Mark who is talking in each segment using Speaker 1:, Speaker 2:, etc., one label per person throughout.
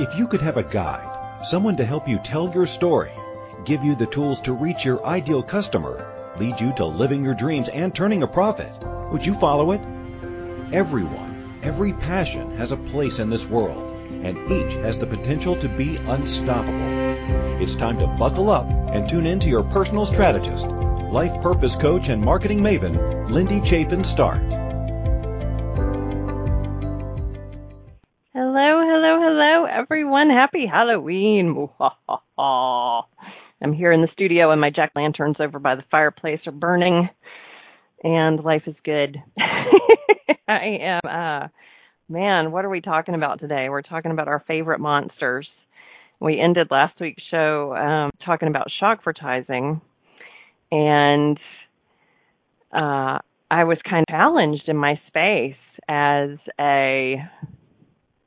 Speaker 1: If you could have a guide, someone to help you tell your story, give you the tools to reach your ideal customer, lead you to living your dreams and turning a profit, would you follow it? Everyone, every passion has a place in this world, and each has the potential to be unstoppable. It's time to buckle up and tune in to your personal strategist, life purpose coach, and marketing maven, Lindy Chafin
Speaker 2: Start. Everyone. Happy Halloween. I'm here in the studio and my jack lanterns over by the fireplace are burning and life is good. I am uh man, what are we talking about today? We're talking about our favorite monsters. We ended last week's show um talking about shock advertising and uh I was kind of challenged in my space as a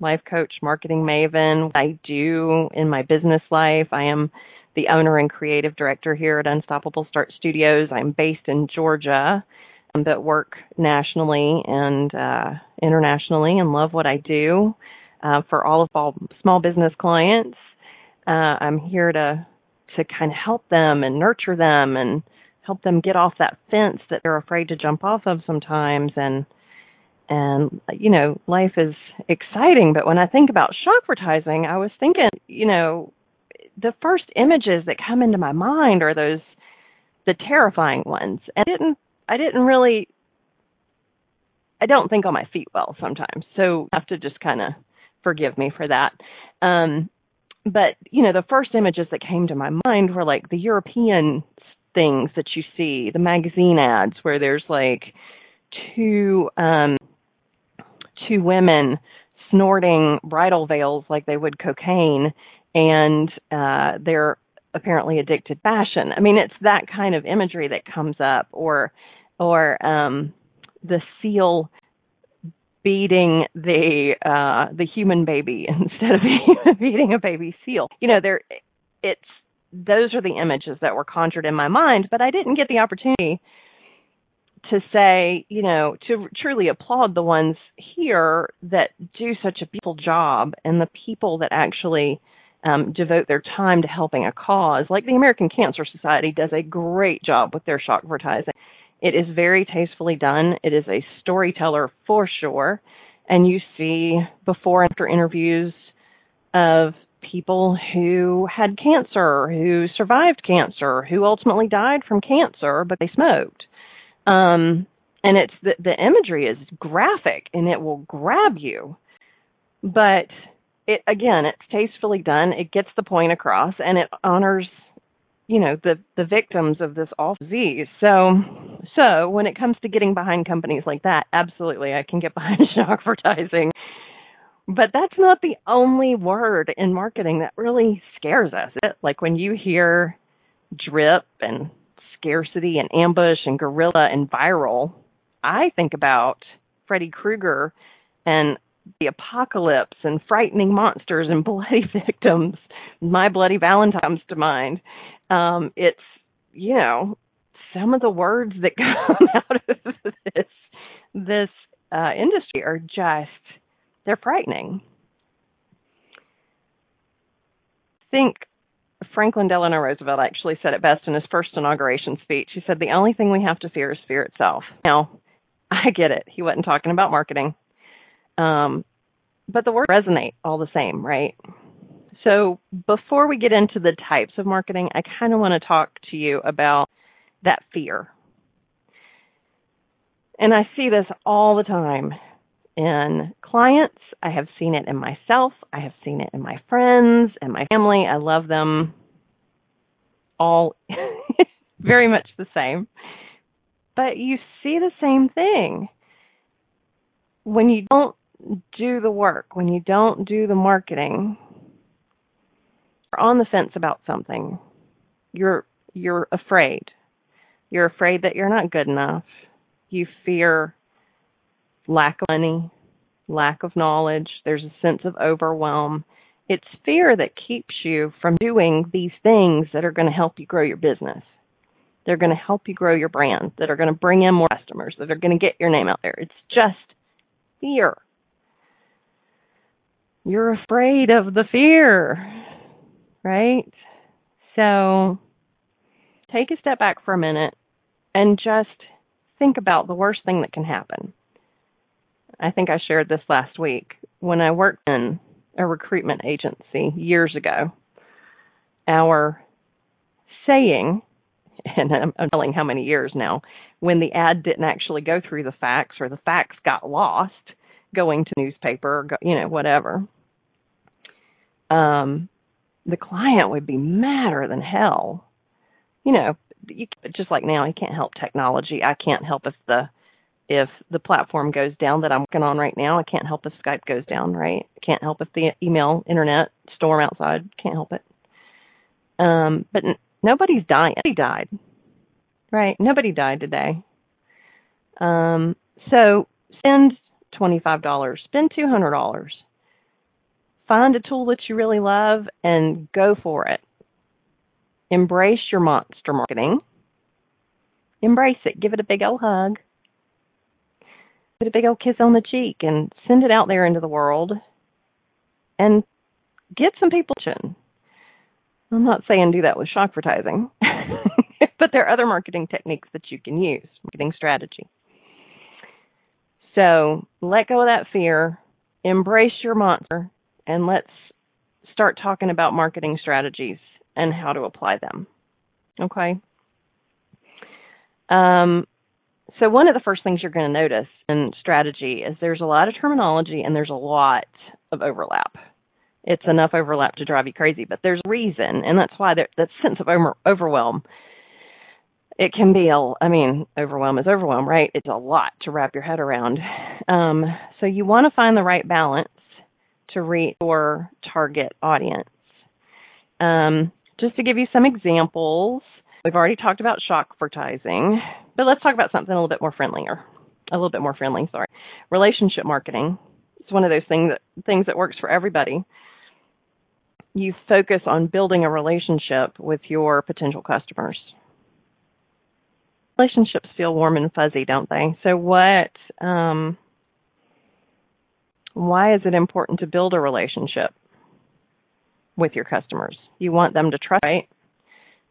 Speaker 2: life coach, marketing maven. I do in my business life. I am the owner and creative director here at Unstoppable Start Studios. I'm based in Georgia, um, but work nationally and uh, internationally and love what I do uh, for all of all small business clients. Uh, I'm here to to kind of help them and nurture them and help them get off that fence that they're afraid to jump off of sometimes and and you know life is exciting but when i think about shock advertising i was thinking you know the first images that come into my mind are those the terrifying ones. And I didn't I didn't really I don't think on my feet well sometimes. So you have to just kind of forgive me for that. Um but you know the first images that came to my mind were like the European things that you see, the magazine ads where there's like two um two women snorting bridal veils like they would cocaine and uh, they're apparently addicted fashion. I mean, it's that kind of imagery that comes up, or or um, the seal beating the uh, the human baby instead of beating a baby seal. You know, there it's those are the images that were conjured in my mind, but I didn't get the opportunity to say, you know, to truly applaud the ones here that do such a beautiful job and the people that actually um, devote their time to helping a cause. Like the American Cancer Society does a great job with their shock advertising. It is very tastefully done. It is a storyteller for sure. And you see before and after interviews of people who had cancer, who survived cancer, who ultimately died from cancer, but they smoked. Um, and it's the, the imagery is graphic and it will grab you. But it again, it's tastefully done. It gets the point across, and it honors, you know, the the victims of this awful disease. So, so when it comes to getting behind companies like that, absolutely, I can get behind shock advertising. But that's not the only word in marketing that really scares us. It, like when you hear drip and scarcity and ambush and guerrilla and viral, I think about Freddy Krueger and the apocalypse and frightening monsters and bloody victims. My Bloody Valentine comes to mind. Um, it's you know some of the words that come out of this this uh, industry are just they're frightening. Think Franklin Delano Roosevelt actually said it best in his first inauguration speech. He said, "The only thing we have to fear is fear itself." Now, I get it. He wasn't talking about marketing. Um, but the words resonate all the same, right? So before we get into the types of marketing, I kind of want to talk to you about that fear. And I see this all the time in clients. I have seen it in myself. I have seen it in my friends and my family. I love them all very much the same. But you see the same thing. When you don't do the work, when you don't do the marketing, you're on the fence about something. You're you're afraid. You're afraid that you're not good enough. You fear lack of money, lack of knowledge. There's a sense of overwhelm. It's fear that keeps you from doing these things that are going to help you grow your business. They're going to help you grow your brand, that are going to bring in more customers, that are going to get your name out there. It's just fear. you're afraid of the fear, right? So take a step back for a minute and just think about the worst thing that can happen. I think I shared this last week. When I worked in a recruitment agency years ago, our saying, and I'm telling how many years now, when the ad didn't actually go through the fax or the fax got lost going to newspaper, or go, you know, whatever, um, the client would be madder than hell. You know, you, just like now, he can't help technology. I can't help if the if the platform goes down that I'm working on right now. I can't help if Skype goes down, right? Can't help if the email, internet, storm outside. Can't help it. Um, but n- nobody's dying. Nobody died, right? Nobody died today. Um, so spend twenty five dollars. Spend two hundred dollars. Find a tool that you really love and go for it. Embrace your monster marketing. Embrace it. Give it a big old hug. Put a big old kiss on the cheek and send it out there into the world and get some people attention. I'm not saying do that with shock advertising, but there are other marketing techniques that you can use, marketing strategy. So let go of that fear, embrace your monster, and let's start talking about marketing strategies and how to apply them. Okay. Um, so one of the first things you're going to notice in strategy is there's a lot of terminology and there's a lot of overlap. It's enough overlap to drive you crazy, but there's reason, and that's why there, that sense of over, overwhelm. It can be a, I mean, overwhelm is overwhelm, right? It's a lot to wrap your head around. Um, so you want to find the right balance to reach your target audience. Um, just to give you some examples, we've already talked about shock advertising, but let's talk about something a little bit more friendlier. A little bit more friendly, sorry. Relationship marketing. It's one of those things that things that works for everybody. You focus on building a relationship with your potential customers. Relationships feel warm and fuzzy, don't they? So what um, why is it important to build a relationship with your customers? You want them to trust, right?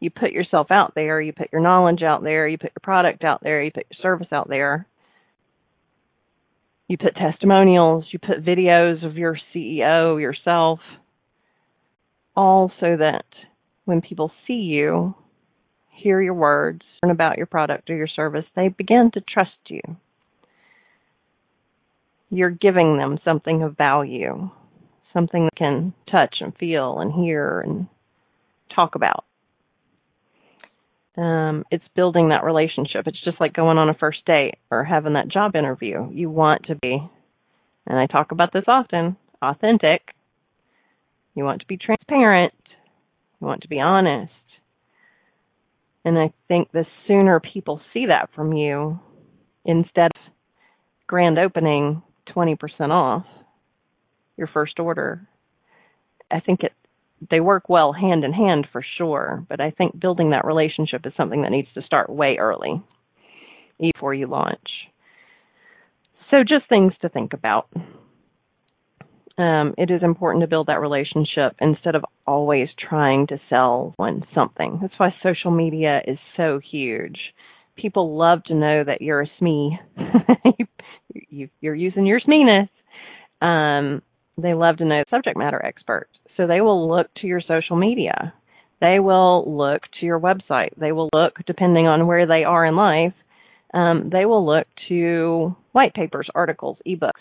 Speaker 2: You put yourself out there, you put your knowledge out there, you put your product out there, you put your service out there. You put testimonials, you put videos of your CEO, yourself, all so that when people see you, hear your words, learn about your product or your service, they begin to trust you you're giving them something of value, something they can touch and feel and hear and talk about. Um, it's building that relationship. It's just like going on a first date or having that job interview. You want to be, and I talk about this often, authentic. You want to be transparent. You want to be honest. And I think the sooner people see that from you, instead of grand opening, 20% off your first order. I think it they work well hand in hand for sure, but I think building that relationship is something that needs to start way early before you launch. So just things to think about. Um, it is important to build that relationship instead of always trying to sell one something. That's why social media is so huge. People love to know that you're a SME. you, are using your SMEness. Um, they love to know subject matter experts. So they will look to your social media. They will look to your website. They will look, depending on where they are in life, um, they will look to white papers, articles, ebooks.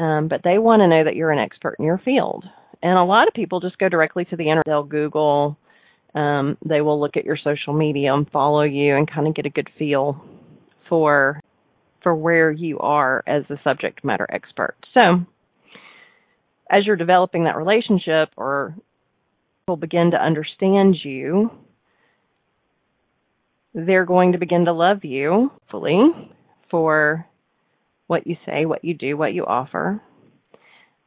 Speaker 2: Um, but they want to know that you're an expert in your field. And a lot of people just go directly to the internet. They'll Google. Um, they will look at your social media and follow you and kind of get a good feel for for where you are as a subject matter expert. So, as you're developing that relationship or people begin to understand you, they're going to begin to love you, fully for what you say, what you do, what you offer.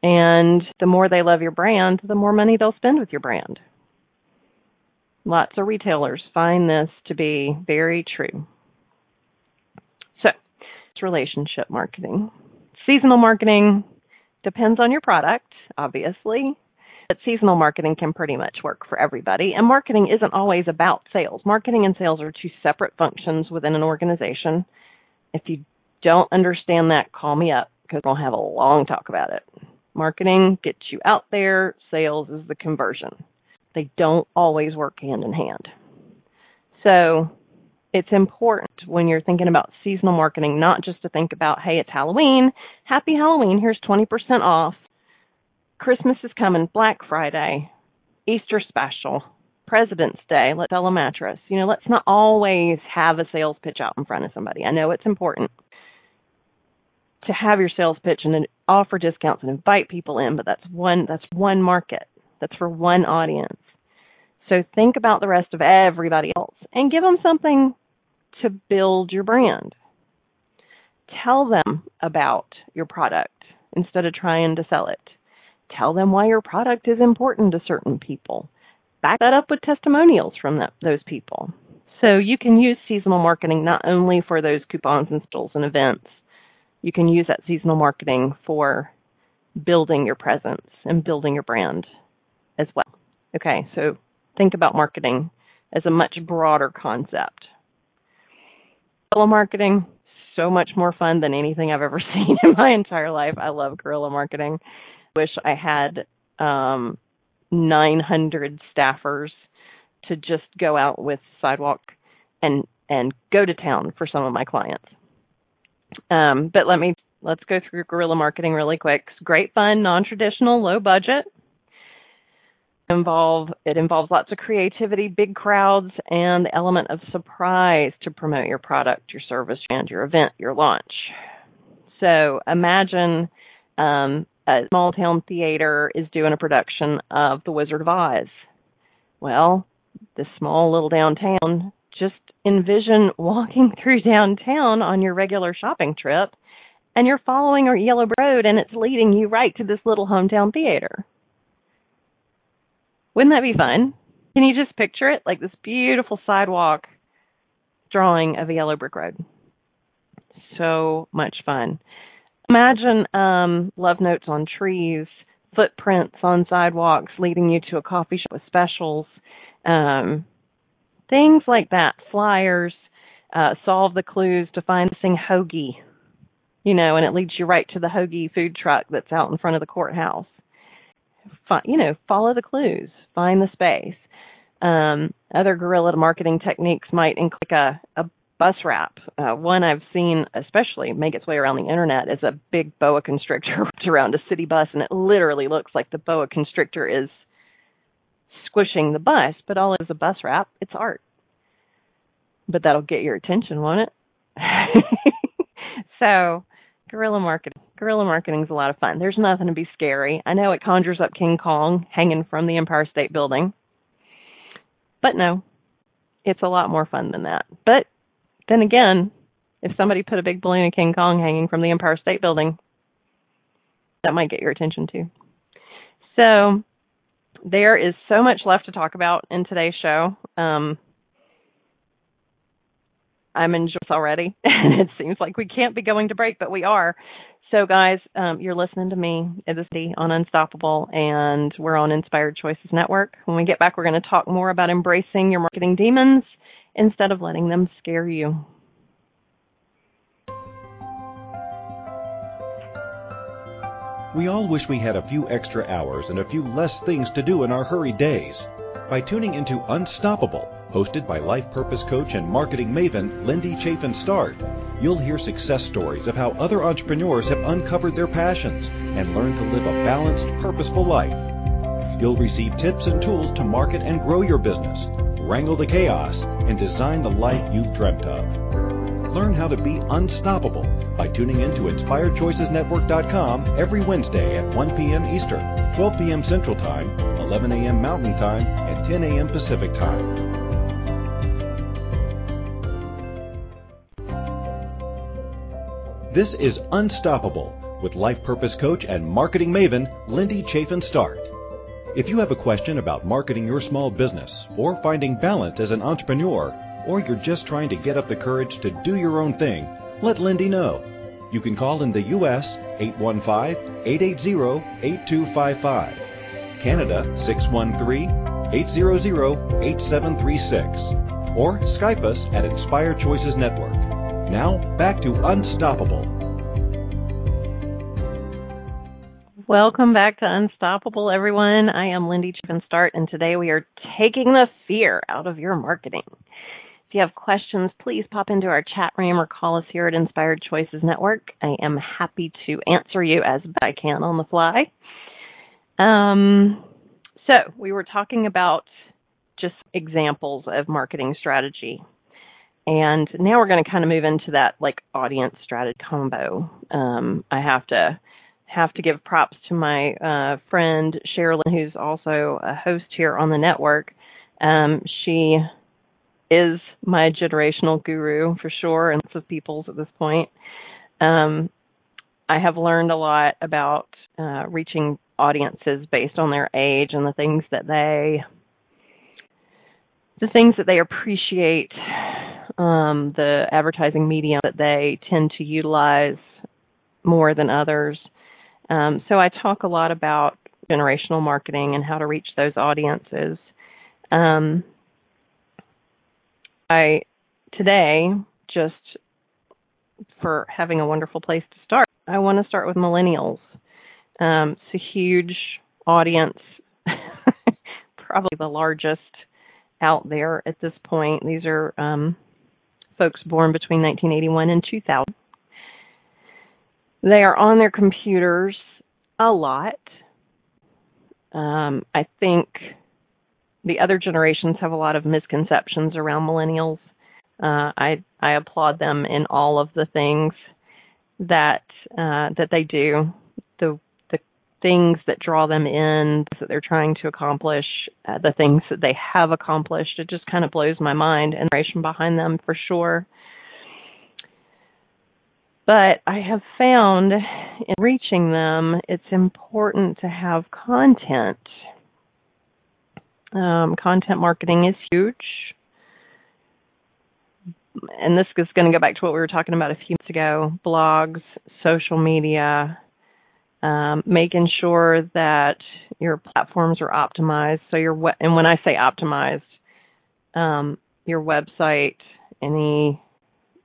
Speaker 2: And the more they love your brand, the more money they'll spend with your brand. Lots of retailers find this to be very true So, it's relationship marketing. Seasonal marketing Depends on your product, obviously. But seasonal marketing can pretty much work for everybody. And marketing isn't always about sales. Marketing and sales are two separate functions within an organization. If you don't understand that, call me up because we'll have a long talk about it. Marketing gets you out there, sales is the conversion. They don't always work hand in hand. So it's important when you're thinking about seasonal marketing not just to think about, hey, it's Halloween, happy Halloween, here's 20% off. Christmas is coming, Black Friday, Easter special, President's Day, let's sell a mattress. You know, let's not always have a sales pitch out in front of somebody. I know it's important to have your sales pitch and offer discounts and invite people in, but that's one that's one market. That's for one audience. So think about the rest of everybody else and give them something to build your brand. Tell them about your product instead of trying to sell it. Tell them why your product is important to certain people. Back that up with testimonials from those people. So you can use seasonal marketing not only for those coupons and stalls and events, you can use that seasonal marketing for building your presence and building your brand as well. Okay, so think about marketing as a much broader concept. Marketing, so much more fun than anything I've ever seen in my entire life. I love guerrilla marketing. Wish I had um, 900 staffers to just go out with sidewalk and and go to town for some of my clients. Um, but let me let's go through guerrilla marketing really quick. It's great fun, non-traditional, low budget. Involve it involves lots of creativity, big crowds, and the element of surprise to promote your product, your service, and your event, your launch. So imagine um, a small town theater is doing a production of The Wizard of Oz. Well, this small little downtown just envision walking through downtown on your regular shopping trip and you're following a yellow road and it's leading you right to this little hometown theater. Wouldn't that be fun? Can you just picture it? Like this beautiful sidewalk drawing of a yellow brick road. So much fun. Imagine um, love notes on trees, footprints on sidewalks leading you to a coffee shop with specials. Um, Things like that, flyers, uh, solve the clues to find the sing hoagie, you know, and it leads you right to the hoagie food truck that's out in front of the courthouse. You know, follow the clues, find the space. Um, other guerrilla marketing techniques might include a, a bus wrap. Uh, one I've seen especially make its way around the internet is a big boa constrictor wrapped around a city bus, and it literally looks like the boa constrictor is squishing the bus, but all it is a bus wrap. It's art. But that'll get your attention, won't it? so, guerrilla marketing. Guerrilla marketing is a lot of fun. There's nothing to be scary. I know it conjures up King Kong hanging from the Empire State Building. But no, it's a lot more fun than that. But then again, if somebody put a big balloon of King Kong hanging from the Empire State Building, that might get your attention too. So there is so much left to talk about in today's show. Um, I'm in this already, and it seems like we can't be going to break, but we are. So, guys, um, you're listening to me at on Unstoppable, and we're on Inspired Choices Network. When we get back, we're going to talk more about embracing your marketing demons instead of letting them scare you.
Speaker 1: We all wish we had a few extra hours and a few less things to do in our hurried days. By tuning into Unstoppable, hosted by life purpose coach and marketing maven Lindy Chafin Start, you'll hear success stories of how other entrepreneurs have uncovered their passions and learned to live a balanced, purposeful life. You'll receive tips and tools to market and grow your business, wrangle the chaos, and design the life you've dreamt of. Learn how to be unstoppable by tuning in to InspiredChoicesNetwork.com every Wednesday at 1 p.m. Eastern, 12 p.m. Central Time, 11 a.m. Mountain Time, and 10 a.m. Pacific Time. This is Unstoppable with life purpose coach and marketing maven Lindy Chafin Start. If you have a question about marketing your small business or finding balance as an entrepreneur, or you're just trying to get up the courage to do your own thing, let Lindy know. You can call in the US 815-880-8255, Canada 613-800-8736, or Skype us at Inspired Choices Network. Now, back to Unstoppable.
Speaker 2: Welcome back to Unstoppable, everyone. I am Lindy Chafin Start, and Start, and today we are taking the fear out of your marketing. If you have questions, please pop into our chat room or call us here at Inspired Choices Network. I am happy to answer you as I can on the fly. Um, so we were talking about just examples of marketing strategy. And now we're going to kind of move into that like audience strategy combo. Um, I have to have to give props to my uh, friend Sherilyn, who's also a host here on the network. Um, she is my generational guru for sure, and lots of people's at this point. Um, I have learned a lot about uh, reaching audiences based on their age and the things that they the things that they appreciate um, the advertising medium that they tend to utilize more than others um, so I talk a lot about generational marketing and how to reach those audiences. Um, I today just for having a wonderful place to start. I want to start with millennials. Um, it's a huge audience, probably the largest out there at this point. These are um, folks born between 1981 and 2000. They are on their computers a lot. Um, I think the other generations have a lot of misconceptions around millennials. Uh, I I applaud them in all of the things that uh, that they do, the things that draw them in, that they're trying to accomplish, uh, the things that they have accomplished. It just kind of blows my mind and the behind them for sure. But I have found in reaching them, it's important to have content. Um, content marketing is huge. And this is going to go back to what we were talking about a few minutes ago blogs, social media, um, making sure that your platforms are optimized. So your and when I say optimized, um, your website, any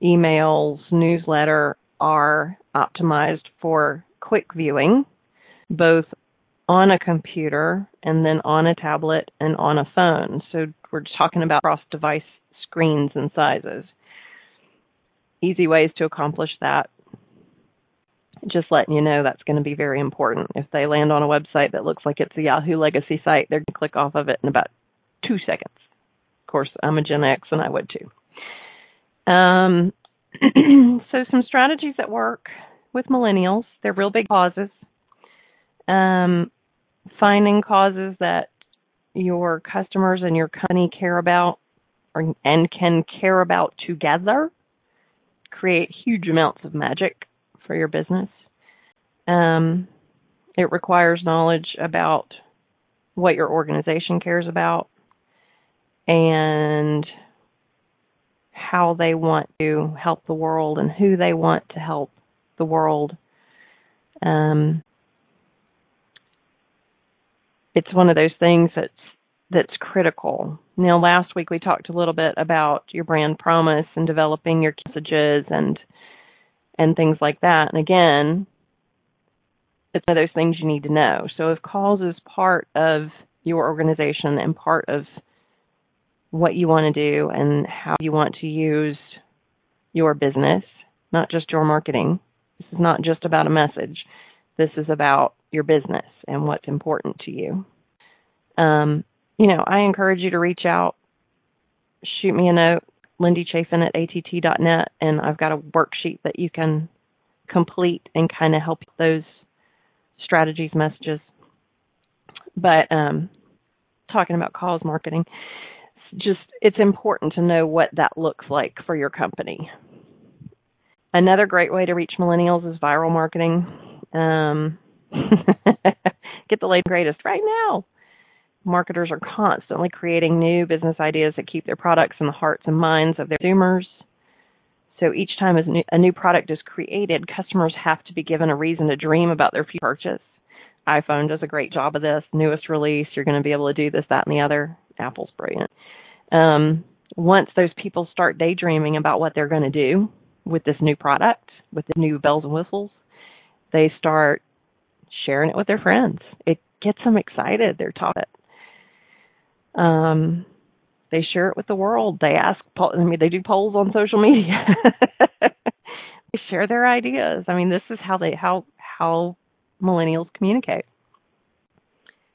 Speaker 2: emails, newsletter, are optimized for quick viewing, both on a computer and then on a tablet and on a phone. So we're talking about cross device screens and sizes. Easy ways to accomplish that. Just letting you know that's going to be very important. If they land on a website that looks like it's a Yahoo legacy site, they're going to click off of it in about two seconds. Of course, I'm a Gen X and I would too. Um, so some strategies that work with millennials, they're real big causes. Um, finding causes that your customers and your company care about or, and can care about together create huge amounts of magic for your business. Um, it requires knowledge about what your organization cares about and how they want to help the world and who they want to help the world. Um, it's one of those things that's that's critical. Now, last week we talked a little bit about your brand promise and developing your messages and and things like that. And again, it's one of those things you need to know. So if calls is part of your organization and part of what you want to do and how you want to use your business, not just your marketing. This is not just about a message. This is about your business and what's important to you. Um, you know, I encourage you to reach out, shoot me a note, Lindy Chafin at att.net, and I've got a worksheet that you can complete and kind of help those strategies, messages. But um, talking about calls marketing, just it's important to know what that looks like for your company. Another great way to reach millennials is viral marketing. Um, get the latest greatest right now. Marketers are constantly creating new business ideas that keep their products in the hearts and minds of their consumers. So each time a new product is created, customers have to be given a reason to dream about their future purchase. iPhone does a great job of this. Newest release, you're going to be able to do this, that, and the other. Apple's brilliant. Um, once those people start daydreaming about what they're going to do with this new product, with the new bells and whistles, they start sharing it with their friends. It gets them excited. They're taught it. Um, they share it with the world. They ask, I mean, they do polls on social media. they share their ideas. I mean, this is how they how how millennials communicate.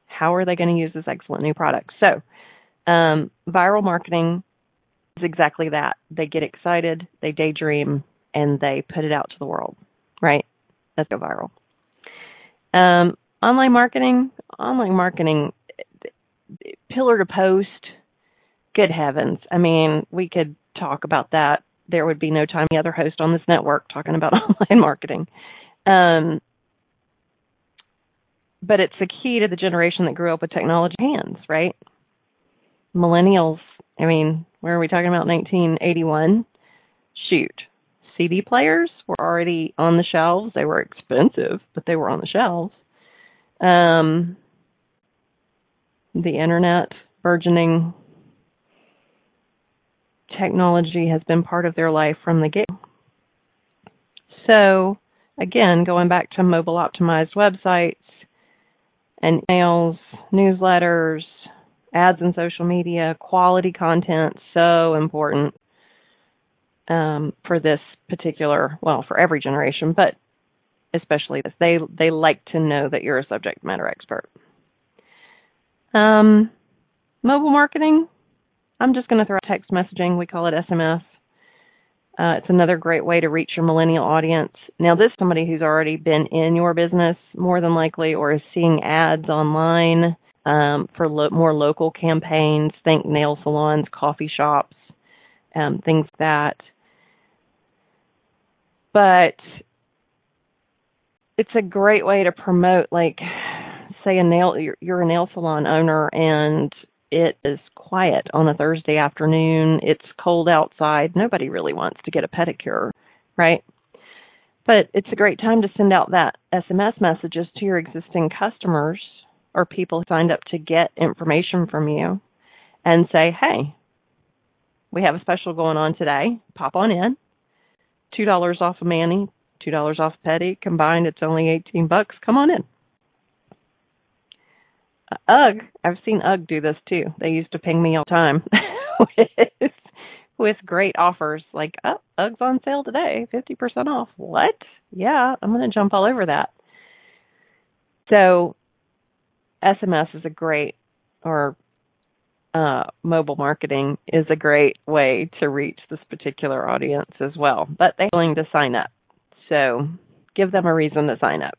Speaker 2: How are they going to use this excellent new product? So, um, viral marketing is exactly that. They get excited, they daydream, and they put it out to the world. Right? Let's go viral. Um, online marketing, online marketing, pillar to post. Good heavens! I mean, we could talk about that. There would be no time the other host on this network talking about online marketing. Um, but it's the key to the generation that grew up with technology hands, right? Millennials, I mean, where are we talking about 1981? Shoot. CD players were already on the shelves. They were expensive, but they were on the shelves. Um, the internet burgeoning technology has been part of their life from the get. So, again, going back to mobile optimized websites and emails, newsletters, ads in social media, quality content, so important um, for this particular, well, for every generation, but especially this. They they like to know that you're a subject matter expert. Um, mobile marketing. I'm just going to throw text messaging. We call it SMS. Uh, it's another great way to reach your millennial audience. Now, this is somebody who's already been in your business more than likely, or is seeing ads online um, for lo- more local campaigns. Think nail salons, coffee shops, um, things like that. But it's a great way to promote, like, say, a nail. You're, a nail salon owner, and it is quiet on a Thursday afternoon. It's cold outside. Nobody really wants to get a pedicure, right? But it's a great time to send out that SMS messages to your existing customers or people who signed up to get information from you and say, hey, we have a special going on today. Pop on in. $2 off a mani, $2 off pedi. Combined, it's only 18 bucks. Come on in. UGG, I've seen UGG do this too. They used to ping me all the time with, with great offers like, oh, UGG's on sale today, 50% off. What? Yeah, I'm going to jump all over that. So SMS is a great, or uh, mobile marketing is a great way to reach this particular audience as well. But they're willing to sign up. So give them a reason to sign up.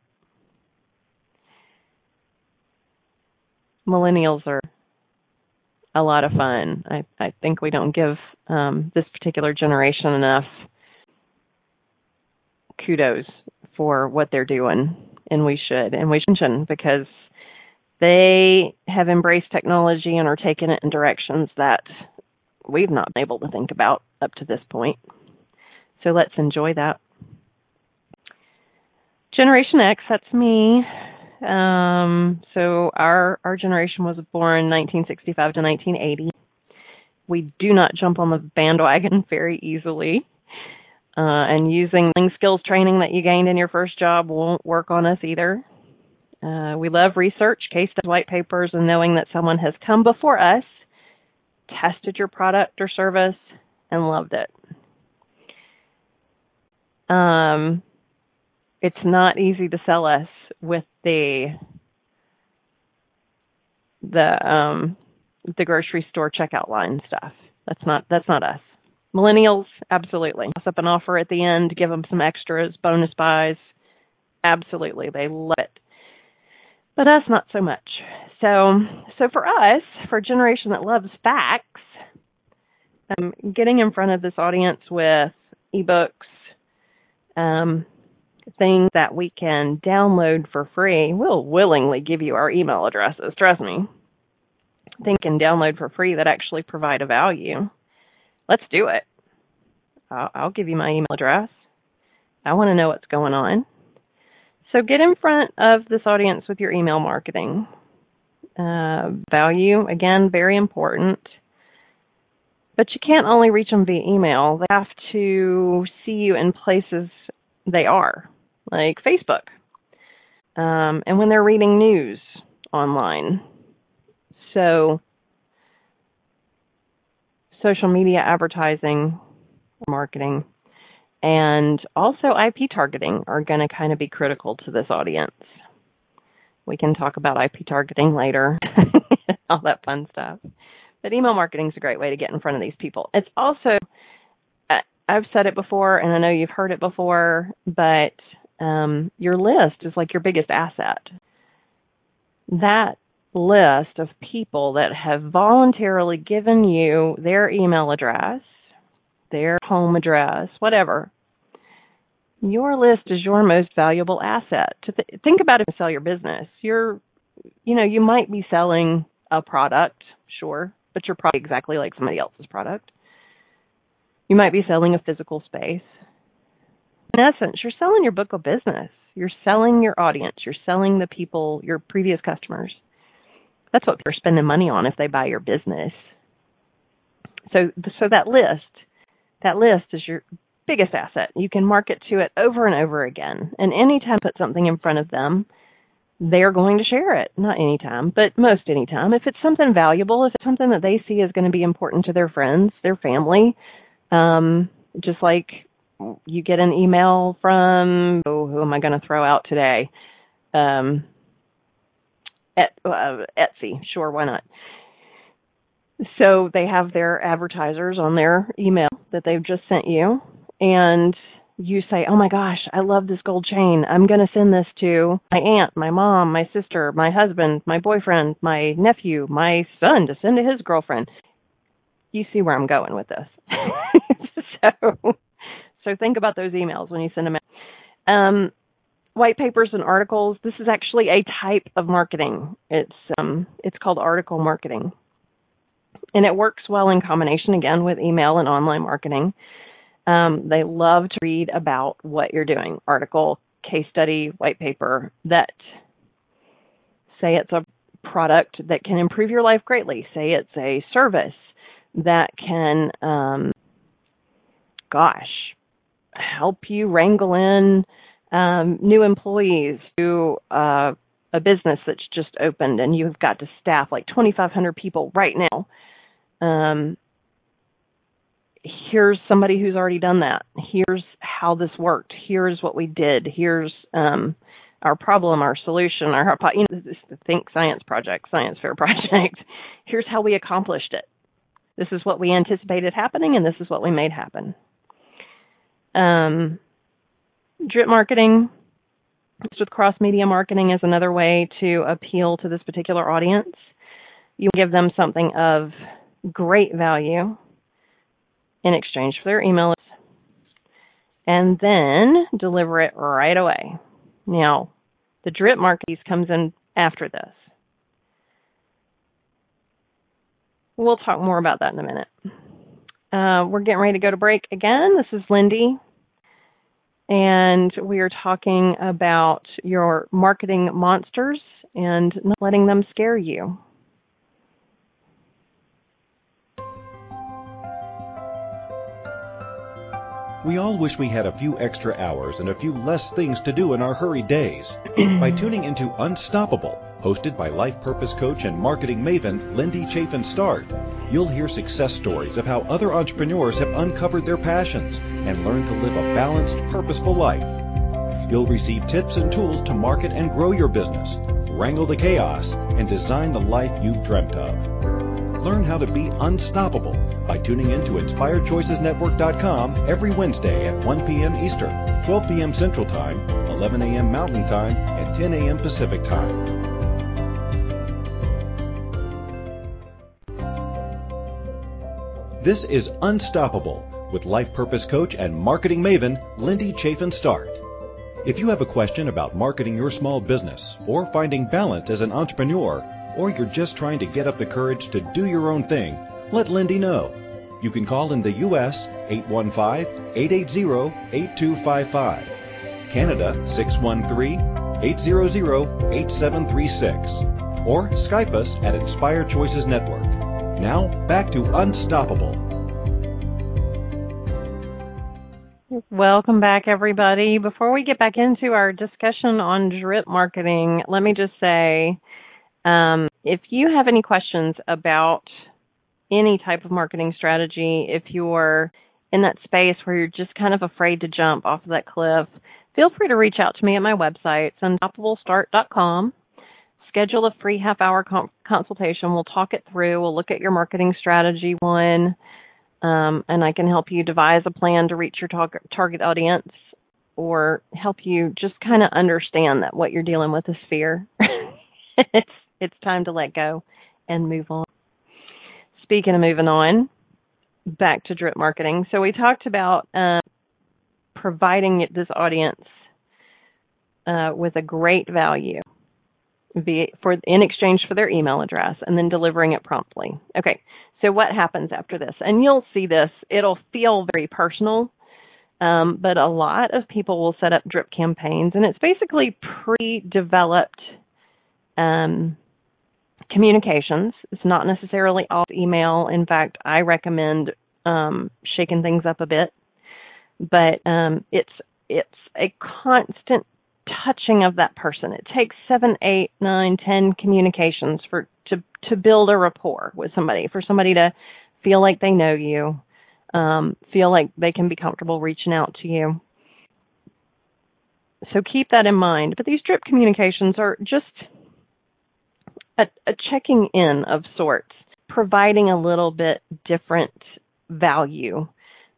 Speaker 2: Millennials are a lot of fun. I, I think we don't give um, this particular generation enough kudos for what they're doing, and we should, and we should, because they have embraced technology and are taking it in directions that we've not been able to think about up to this point. So let's enjoy that. Generation X, that's me. Um, so our our generation was born 1965 to 1980. We do not jump on the bandwagon very easily. Uh, and using skills training that you gained in your first job won't work on us either. Uh, we love research, case studies, white papers, and knowing that someone has come before us, tested your product or service, and loved it. Um, it's not easy to sell us with the the um the grocery store checkout line stuff. That's not that's not us. Millennials, absolutely. Toss up an offer at the end, give them some extras, bonus buys. Absolutely, they love it. But us, not so much. So, so for us, for a generation that loves facts, um, getting in front of this audience with ebooks, um, things that we can download for free. We'll willingly give you our email addresses, trust me. Things can download for free that actually provide a value. Let's do it. I'll, I'll give you my email address. I want to know what's going on. So get in front of this audience with your email marketing. Uh, value, again, very important. But you can't only reach them via email. They have to see you in places they are, like Facebook. Um, and when they're reading news online. So, social media advertising, marketing, and also IP targeting are going to kind of be critical to this audience. We can talk about IP targeting later, all that fun stuff. But email marketing is a great way to get in front of these people. It's also, I've said it before, and I know you've heard it before, but um, your list is like your biggest asset. That list of people that have voluntarily given you their email address, their home address, whatever. Your list is your most valuable asset. To th- think about it and sell your business. You're, you know, you might be selling a product, sure, but you're probably exactly like somebody else's product. You might be selling a physical space. In essence, you're selling your book of business. You're selling your audience. You're selling the people, your previous customers. That's what they're spending money on if they buy your business. So, so that list, that list is your biggest asset. You can market to it over and over again. And anytime put something in front of them, they're going to share it. Not anytime, but most anytime. If it's something valuable, if it's something that they see is going to be important to their friends, their family, um, just like you get an email from, oh, who am I going to throw out today? Um, et, uh, Etsy, sure, why not? So they have their advertisers on their email that they've just sent you, and you say, "Oh my gosh, I love this gold chain. I'm going to send this to my aunt, my mom, my sister, my husband, my boyfriend, my nephew, my son to send to his girlfriend." You see where I'm going with this. so so think about those emails when you send them out. Um, white papers and articles. This is actually a type of marketing. It's um, it's called article marketing, and it works well in combination again with email and online marketing. Um, they love to read about what you're doing. Article, case study, white paper that say it's a product that can improve your life greatly. Say it's a service that can, um, gosh, help you wrangle in um, new employees to uh, a business that's just opened and you've got to staff like 2,500 people right now. Um, here's somebody who's already done that. Here's how this worked. Here's what we did. Here's um, our problem, our solution, our you know, this the Think Science Project, Science Fair Project. Here's how we accomplished it. This is what we anticipated happening, and this is what we made happen. Um, drip marketing just with cross media marketing is another way to appeal to this particular audience. You give them something of great value in exchange for their email and then deliver it right away. Now, the drip marketing comes in after this. We'll talk more about that in a minute. Uh, we're getting ready to go to break again. This is Lindy, and we are talking about your marketing monsters and not letting them scare you.
Speaker 1: We all wish we had a few extra hours and a few less things to do in our hurried days. by tuning into Unstoppable, hosted by life purpose coach and marketing maven Lindy Chafin Start, you'll hear success stories of how other entrepreneurs have uncovered their passions and learned to live a balanced, purposeful life. You'll receive tips and tools to market and grow your business, wrangle the chaos, and design the life you've dreamt of. Learn how to be unstoppable by tuning in to InspiredChoicesNetwork.com every Wednesday at 1 p.m. Eastern, 12 p.m. Central Time, 11 a.m. Mountain Time, and 10 a.m. Pacific Time. This is Unstoppable with life purpose coach and marketing maven Lindy Chafin Start. If you have a question about marketing your small business or finding balance as an entrepreneur, or you're just trying to get up the courage to do your own thing, let Lindy know. You can call in the U.S. 815-880-8255, Canada 613-800-8736, or Skype us at Inspired Choices Network. Now, back to Unstoppable.
Speaker 2: Welcome back, everybody. Before we get back into our discussion on drip marketing, let me just say um, if you have any questions about any type of marketing strategy, if you're in that space where you're just kind of afraid to jump off of that cliff, feel free to reach out to me at my website, unstoppablestart.com. Schedule a free half hour consultation. We'll talk it through. We'll look at your marketing strategy one, um, and I can help you devise a plan to reach your tar- target audience or help you just kind of understand that what you're dealing with is fear. it's it's time to let go and move on. Speaking of moving on, back to drip marketing. So we talked about uh, providing this audience uh, with a great value via, for in exchange for their email address, and then delivering it promptly. Okay, so what happens after this? And you'll see this; it'll feel very personal. Um, but a lot of people will set up drip campaigns, and it's basically pre-developed um, communications. It's not necessarily all email. In fact, I recommend um, shaking things up a bit, but um, it's it's a constant touching of that person. It takes seven, eight, nine, ten communications for to to build a rapport with somebody, for somebody to feel like they know you, um, feel like they can be comfortable reaching out to you. So keep that in mind. But these drip communications are just a, a checking in of sorts, providing a little bit different value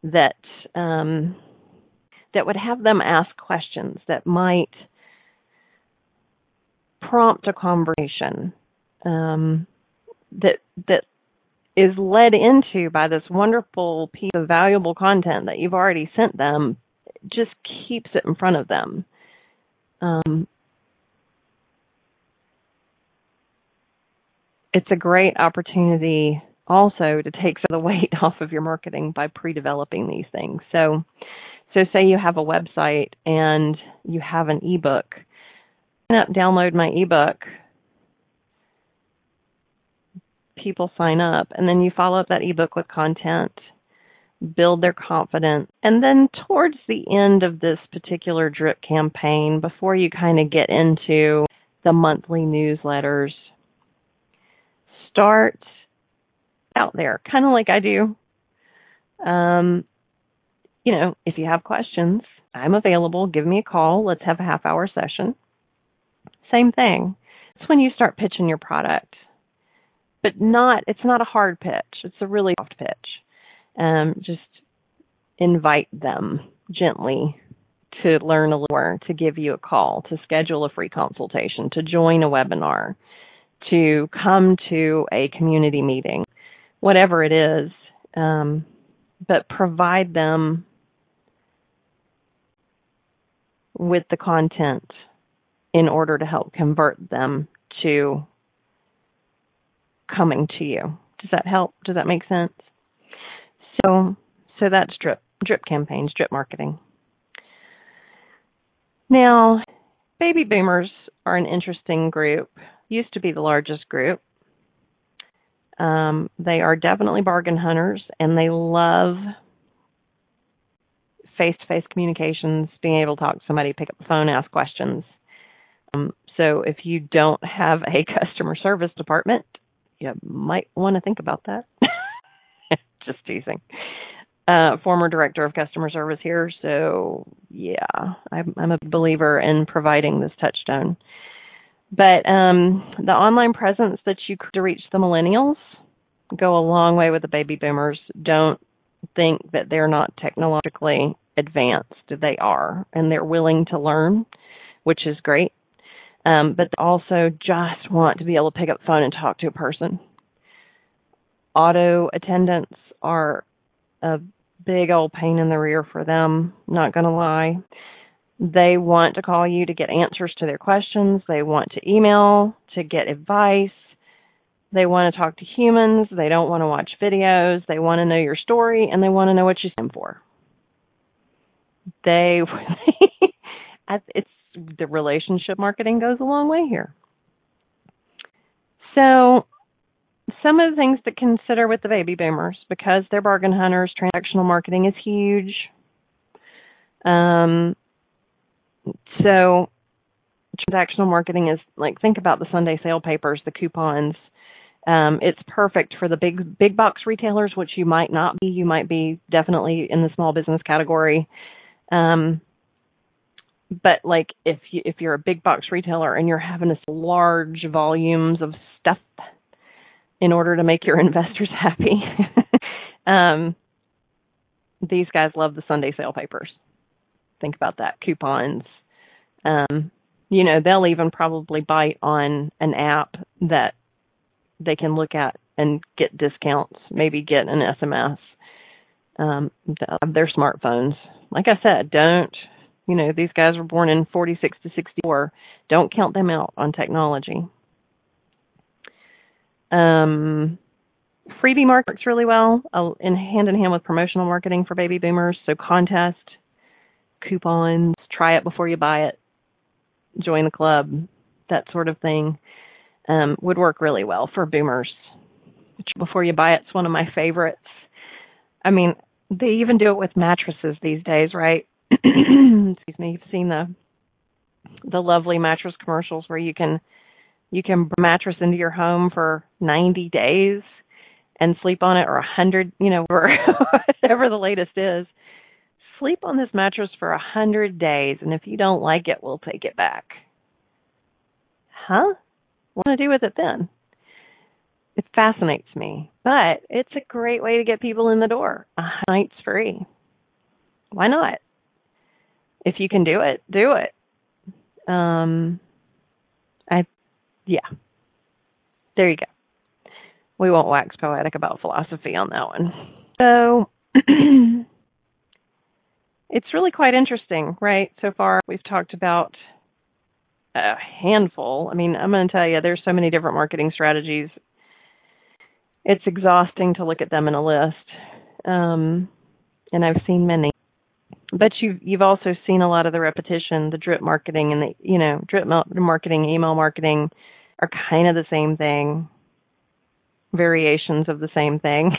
Speaker 2: that um, that would have them ask questions that might prompt a conversation um, that that is led into by this wonderful piece of valuable content that you've already sent them just keeps it in front of them. Um, it's a great opportunity also to take some of the weight off of your marketing by pre-developing these things. So, so say you have a website and you have an ebook. Sign up, download my ebook. People sign up, and then you follow up that ebook with content, build their confidence, and then towards the end of this particular drip campaign, before you kind of get into the monthly newsletters start out there, kind of like I do. Um, you know, if you have questions, I'm available. Give me a call. Let's have a half hour session. Same thing. It's when you start pitching your product, but not, it's not a hard pitch. It's a really soft pitch. Um, just invite them gently to learn a little more, to give you a call, to schedule a free consultation, to join a webinar, to come to a community meeting, whatever it is, um, but provide them with the content in order to help convert them to coming to you. Does that help? Does that make sense? So, so that's drip drip campaigns, drip marketing. Now, baby boomers are an interesting group used to be the largest group. Um, they are definitely bargain hunters and they love face to face communications, being able to talk to somebody, pick up the phone, ask questions. Um, so if you don't have a customer service department, you might want to think about that. Just teasing. Uh, former director of customer service here, so yeah, I'm, I'm a believer in providing this touchstone. But um, the online presence that you to reach the millennials go a long way with the baby boomers. Don't think that they're not technologically advanced. They are, and they're willing to learn, which is great. Um, but also just want to be able to pick up the phone and talk to a person. Auto attendants are a big old pain in the rear for them, not going to lie. They want to call you to get answers to their questions. They want to email to get advice. They want to talk to humans. They don't want to watch videos. They want to know your story and they want to know what you stand for. They, it's the relationship marketing goes a long way here. So, some of the things to consider with the baby boomers because they're bargain hunters, transactional marketing is huge. Um, so transactional marketing is like think about the Sunday sale papers, the coupons. Um, it's perfect for the big big box retailers, which you might not be. You might be definitely in the small business category. Um, but like if you if you're a big box retailer and you're having this large volumes of stuff in order to make your investors happy, um, these guys love the Sunday sale papers. Think about that coupons. Um, you know, they'll even probably bite on an app that they can look at and get discounts, maybe get an SMS um, of their smartphones. Like I said, don't, you know, these guys were born in 46 to 64. Don't count them out on technology. Um, freebie marketing works really well uh, in hand in hand with promotional marketing for baby boomers. So contest, coupons, try it before you buy it, join the club, that sort of thing um, would work really well for boomers. Before you buy it's one of my favorites. I mean, they even do it with mattresses these days, right? Excuse me. You've seen the the lovely mattress commercials where you can you can bring mattress into your home for 90 days and sleep on it or a 100, you know, whatever the latest is. Sleep on this mattress for a 100 days and if you don't like it, we'll take it back. Huh? What do I do with it then? Fascinates me, but it's a great way to get people in the door. A night's free. Why not? If you can do it, do it. Um, I, yeah. There you go. We won't wax poetic about philosophy on that one. So, it's really quite interesting, right? So far, we've talked about a handful. I mean, I'm going to tell you, there's so many different marketing strategies. It's exhausting to look at them in a list, um, and I've seen many. But you've you've also seen a lot of the repetition, the drip marketing, and the you know drip marketing, email marketing, are kind of the same thing, variations of the same thing.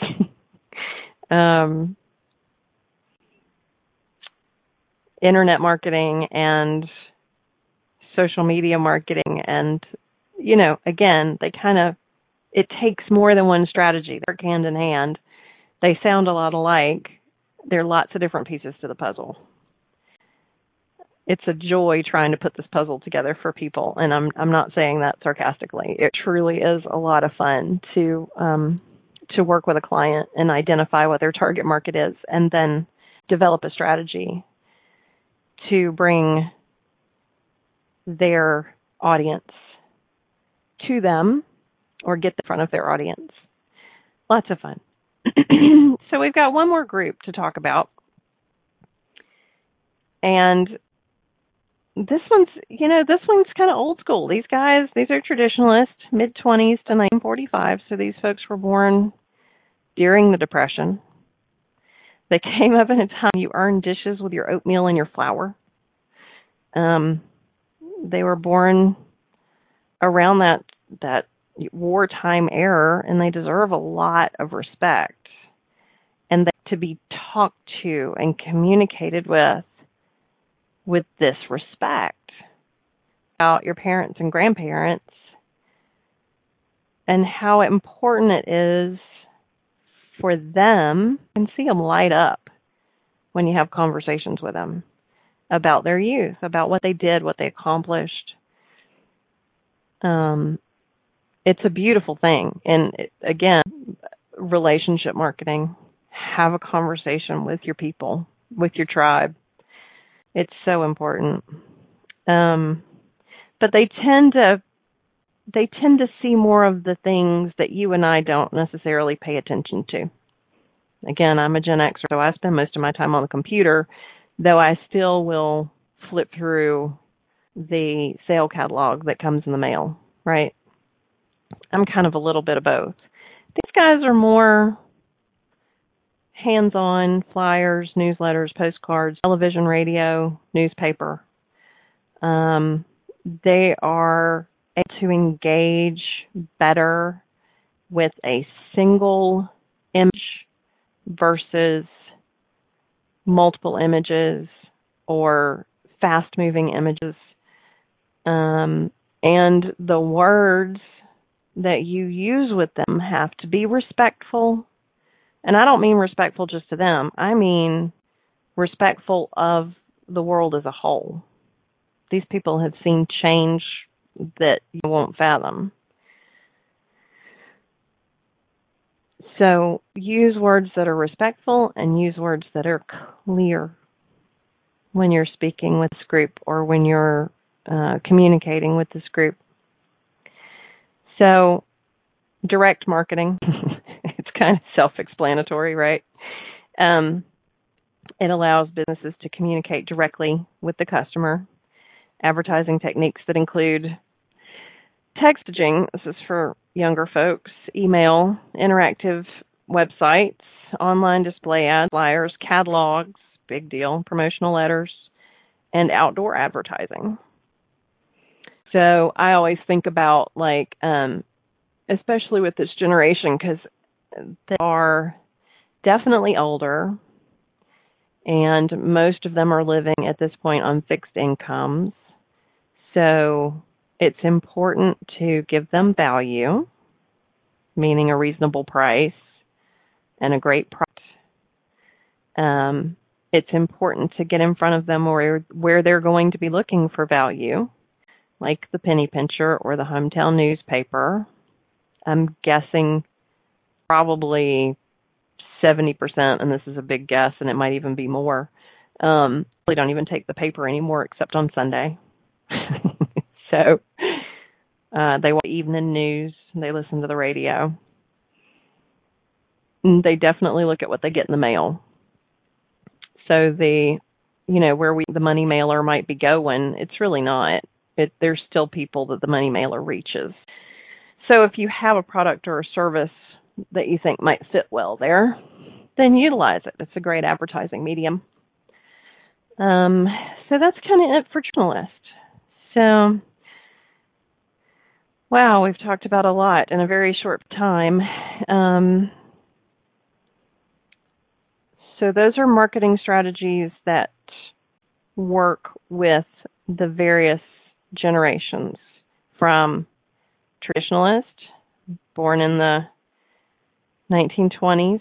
Speaker 2: um, internet marketing and social media marketing and you know again they kind of it takes more than one strategy. They're hand in hand. They sound a lot alike. There are lots of different pieces to the puzzle. It's a joy trying to put this puzzle together for people and i'm i'm not saying that sarcastically. It truly is a lot of fun to um to work with a client and identify what their target market is and then develop a strategy to bring their audience to them or get in front of their audience. Lots of fun. so we've got one more group to talk about. And this one's, you know, this one's kind of old school. These guys, these are traditionalists, mid 20s to 1945. So these folks were born during the Depression. They came up in a time you earned dishes with your oatmeal and your flour. Um, they were born around that that wartime era and they deserve a lot of respect and to be talked to and communicated with with this respect about your parents and grandparents and how important it is for them and see them light up when you have conversations with them about their youth, about what they did, what they accomplished. Um, it's a beautiful thing. And again, relationship marketing, have a conversation with your people, with your tribe. It's so important. Um, but they tend to they tend to see more of the things that you and I don't necessarily pay attention to. Again, I'm a Gen Xer, so I spend most of my time on the computer though I still will flip through the sale catalog that comes in the mail, right? I'm kind of a little bit of both. These guys are more hands on flyers, newsletters, postcards, television, radio, newspaper. Um, they are able to engage better with a single image versus multiple images or fast moving images. Um, and the words that you use with them have to be respectful. And I don't mean respectful just to them, I mean respectful of the world as a whole. These people have seen change that you won't fathom. So use words that are respectful and use words that are clear when you're speaking with this group or when you're uh, communicating with this group. So, direct marketing, it's kind of self explanatory, right? Um, it allows businesses to communicate directly with the customer. Advertising techniques that include texting, this is for younger folks, email, interactive websites, online display ads, flyers, catalogs, big deal, promotional letters, and outdoor advertising. So I always think about like, um, especially with this generation, because they are definitely older, and most of them are living at this point on fixed incomes. So it's important to give them value, meaning a reasonable price and a great product. Um, it's important to get in front of them where where they're going to be looking for value like the Penny Pincher or the Hometown newspaper. I'm guessing probably 70%, and this is a big guess, and it might even be more. Um, they don't even take the paper anymore except on Sunday. so uh, they watch evening news, they listen to the radio. And they definitely look at what they get in the mail. So the, you know, where we the money mailer might be going, it's really not it, there's still people that the money mailer reaches. So if you have a product or a service that you think might fit well there, then utilize it. It's a great advertising medium. Um, so that's kind of it for journalist. So, wow, we've talked about a lot in a very short time. Um, so those are marketing strategies that work with the various generations from traditionalist, born in the 1920s,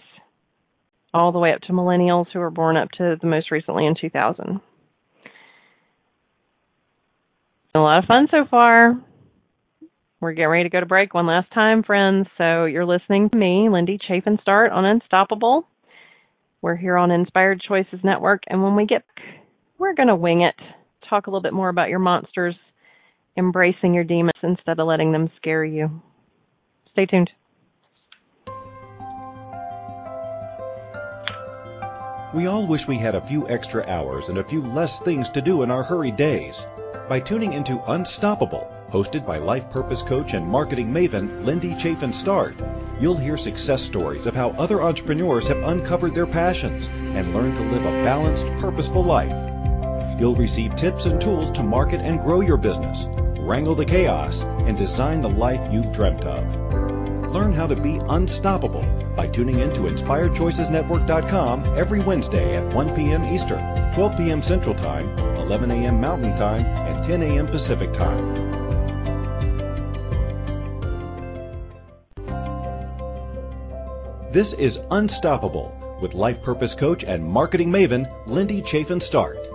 Speaker 2: all the way up to millennials who were born up to the most recently in 2000. A lot of fun so far. We're getting ready to go to break one last time, friends. So you're listening to me, Lindy Chafin Start on Unstoppable. We're here on Inspired Choices Network, and when we get, we're going to wing it. Talk a little bit more about your monsters embracing your demons instead of letting them scare you. Stay tuned.
Speaker 1: We all wish we had a few extra hours and a few less things to do in our hurried days. By tuning into Unstoppable, hosted by life purpose coach and marketing maven Lindy Chafin Start, you'll hear success stories of how other entrepreneurs have uncovered their passions and learned to live a balanced, purposeful life. You'll receive tips and tools to market and grow your business, wrangle the chaos, and design the life you've dreamt of. Learn how to be unstoppable by tuning in to InspiredChoicesNetwork.com every Wednesday at 1 p.m. Eastern, 12 p.m. Central Time, 11 a.m. Mountain Time, and 10 a.m. Pacific Time. This is Unstoppable with life purpose coach and marketing maven Lindy Chafin Start.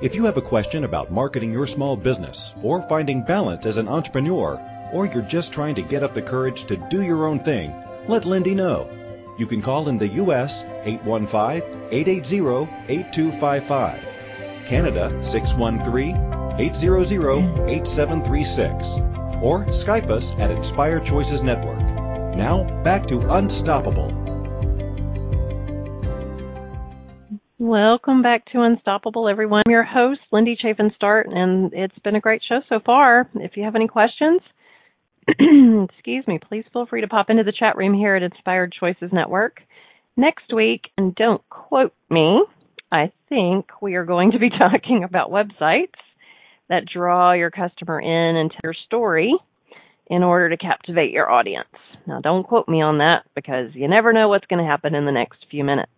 Speaker 1: If you have a question about marketing your small business or finding balance as an entrepreneur, or you're just trying to get up the courage to do your own thing, let Lindy know. You can call in the U.S. 815-880-8255, Canada 613-800-8736, or Skype us at Inspired Choices Network. Now, back to Unstoppable.
Speaker 2: Welcome back to Unstoppable, everyone. I'm your host, Lindy Chafin Start, and it's been a great show so far. If you have any questions, excuse me, please feel free to pop into the chat room here at Inspired Choices Network. Next week, and don't quote me, I think we are going to be talking about websites that draw your customer in and tell your story in order to captivate your audience. Now, don't quote me on that because you never know what's going to happen in the next few minutes.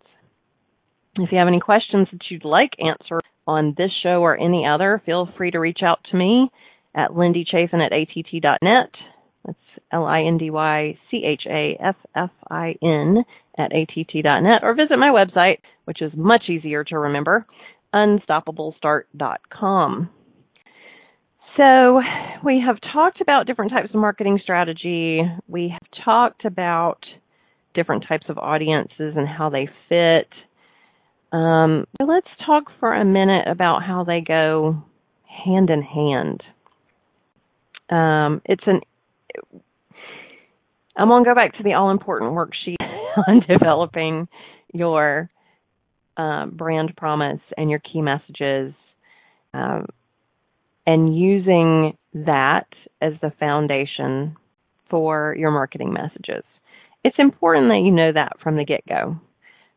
Speaker 2: If you have any questions that you'd like answered on this show or any other, feel free to reach out to me at Lindy Chafin at att.net. That's L I N D Y C H A F F I N at att.net or visit my website, which is much easier to remember, unstoppablestart.com. So, we have talked about different types of marketing strategy. We have talked about different types of audiences and how they fit. Um, let's talk for a minute about how they go hand in hand. Um, it's an I'm to go back to the all important worksheet on developing your uh, brand promise and your key messages um, and using that as the foundation for your marketing messages. It's important that you know that from the get go.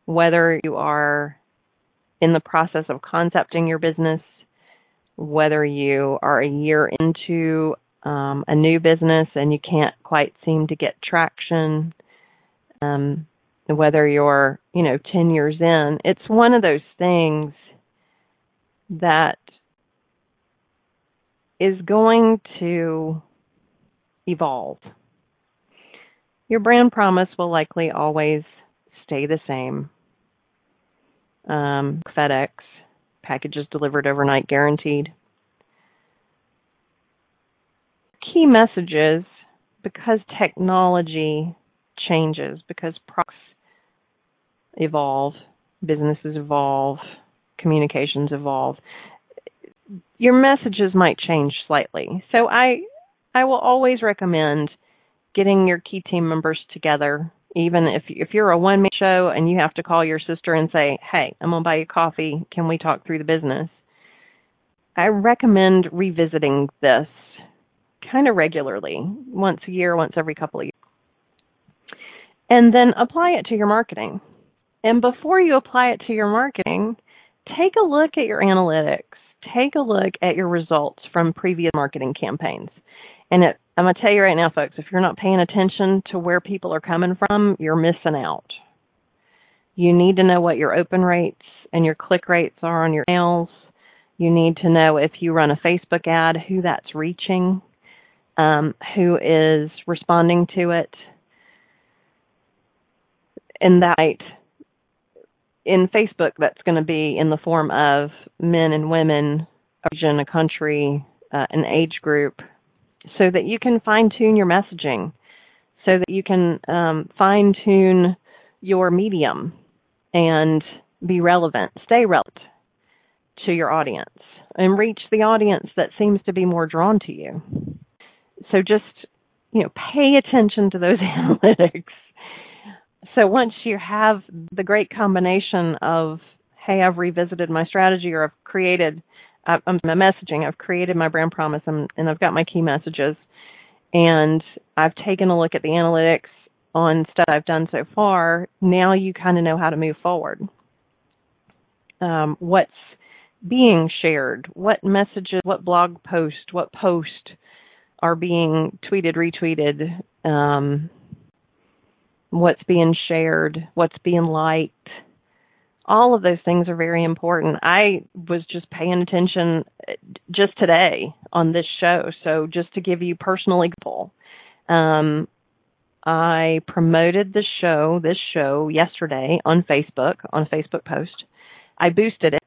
Speaker 2: Whether you are in the process of concepting your business, whether you are a year into um, a new business and you can't quite seem to get traction, um, whether you're, you know, 10 years in, it's one of those things that is going to evolve. Your brand promise will likely always stay the same. Um, FedEx, packages delivered overnight guaranteed. Key messages because technology changes, because products evolve, businesses evolve, communications evolve your messages might change slightly. So I I will always recommend getting your key team members together even if if you're a one man show and you have to call your sister and say, "Hey, I'm to buy you coffee. Can we talk through the business?" I recommend revisiting this kind of regularly, once a year, once every couple of years. And then apply it to your marketing. And before you apply it to your marketing, take a look at your analytics take a look at your results from previous marketing campaigns. And it, I'm going to tell you right now, folks, if you're not paying attention to where people are coming from, you're missing out. You need to know what your open rates and your click rates are on your emails. You need to know if you run a Facebook ad, who that's reaching, um, who is responding to it. And that in Facebook, that's going to be in the form of men and women, a region, a country, uh, an age group, so that you can fine tune your messaging, so that you can um, fine tune your medium and be relevant, stay relevant to your audience, and reach the audience that seems to be more drawn to you. So just you know, pay attention to those analytics so once you have the great combination of, hey, I've revisited my strategy or I've created um, my messaging, I've created my brand promise and, and I've got my key messages. And I've taken a look at the analytics on stuff I've done so far, now you kind of know how to move forward. Um, what's being shared, what messages, what blog post, what post are being tweeted, retweeted, um, what's being shared, what's being liked. All of those things are very important. I was just paying attention uh, just today on this show. So just to give you personal example, um, I promoted the show, this show yesterday on Facebook, on a Facebook post. I boosted it,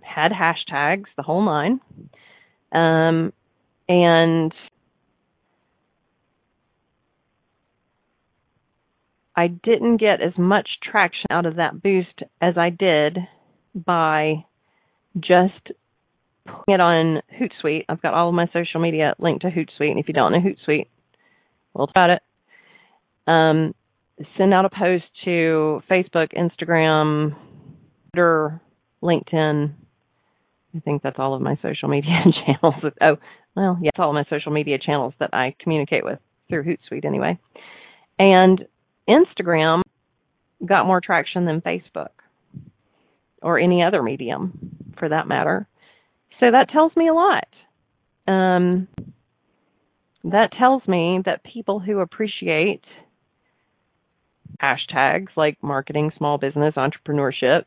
Speaker 2: had hashtags, the whole nine. Um, and I didn't get as much traction out of that boost as I did by just putting it on Hootsuite. I've got all of my social media linked to Hootsuite, and if you don't know Hootsuite, well, about it. Um, send out a post to Facebook, Instagram, Twitter, LinkedIn. I think that's all of my social media channels. Oh, well, yeah, it's all of my social media channels that I communicate with through Hootsuite anyway. And Instagram got more traction than Facebook or any other medium for that matter. So that tells me a lot. Um, that tells me that people who appreciate hashtags like marketing, small business, entrepreneurship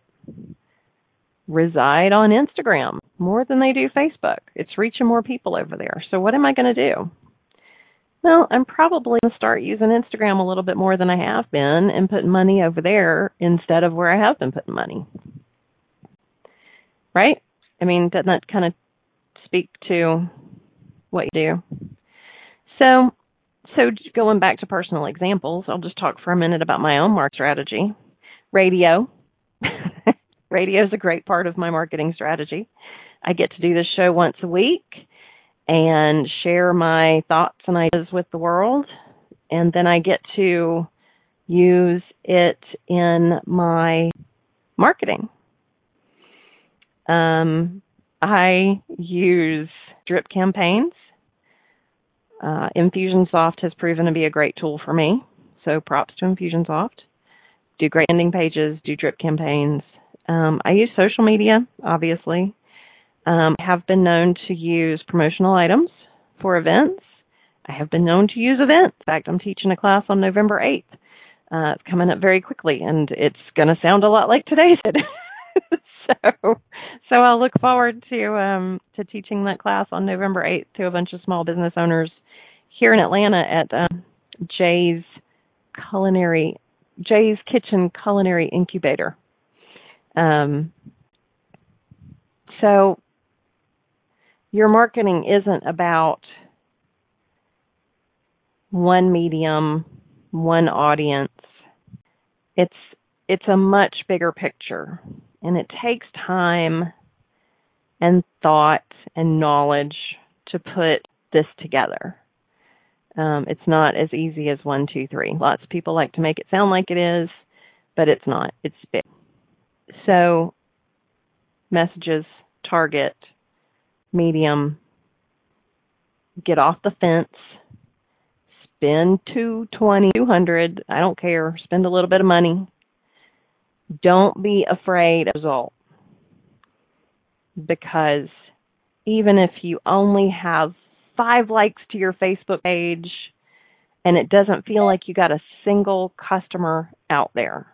Speaker 2: reside on Instagram more than they do Facebook. It's reaching more people over there. So what am I going to do? Well, I'm probably going to start using Instagram a little bit more than I have been and put money over there instead of where I have been putting money. Right? I mean, doesn't that kind of speak to what you do? So, so going back to personal examples, I'll just talk for a minute about my own market strategy. Radio. Radio is a great part of my marketing strategy. I get to do this show once a week and share my thoughts and ideas with the world. And then I get to use it in my marketing. Um, I use drip campaigns. Uh, Infusionsoft has proven to be a great tool for me. So props to Infusionsoft. Do great landing pages, do drip campaigns. Um, I use social media, obviously. Um, I have been known to use promotional items for events. I have been known to use events. In fact, I'm teaching a class on November 8th. Uh, it's coming up very quickly, and it's going to sound a lot like today's. so, so I'll look forward to um, to teaching that class on November 8th to a bunch of small business owners here in Atlanta at um, Jay's Culinary Jay's Kitchen Culinary Incubator. Um, so your marketing isn't about one medium, one audience. It's it's a much bigger picture and it takes time and thought and knowledge to put this together. Um, it's not as easy as one, two, three. Lots of people like to make it sound like it is, but it's not. It's big. So, messages, target, medium, get off the fence, spend two twenty, two hundred. I don't care. Spend a little bit of money. Don't be afraid of result. Because even if you only have five likes to your Facebook page and it doesn't feel like you got a single customer out there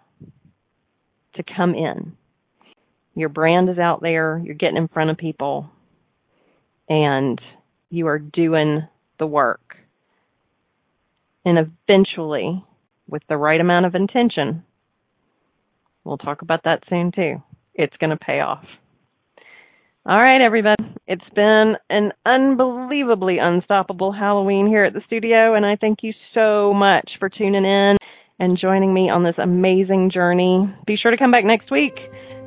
Speaker 2: to come in, your brand is out there, you're getting in front of people, and you are doing the work. And eventually, with the right amount of intention, we'll talk about that soon too. It's going to pay off. All right, everybody. It's been an unbelievably unstoppable Halloween here at the studio, and I thank you so much for tuning in and joining me on this amazing journey. Be sure to come back next week.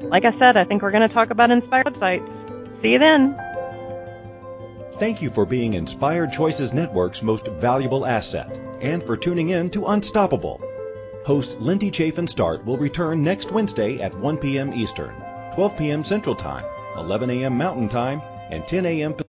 Speaker 2: Like I said, I think we're going to talk about inspired websites. See you then.
Speaker 1: Thank you for being Inspired Choices Network's most valuable asset and for tuning in to Unstoppable. Host Lindy Chafin Start will return next Wednesday at 1 p.m. Eastern, 12 p.m. Central Time, 11 a.m. Mountain Time, and 10 a.m.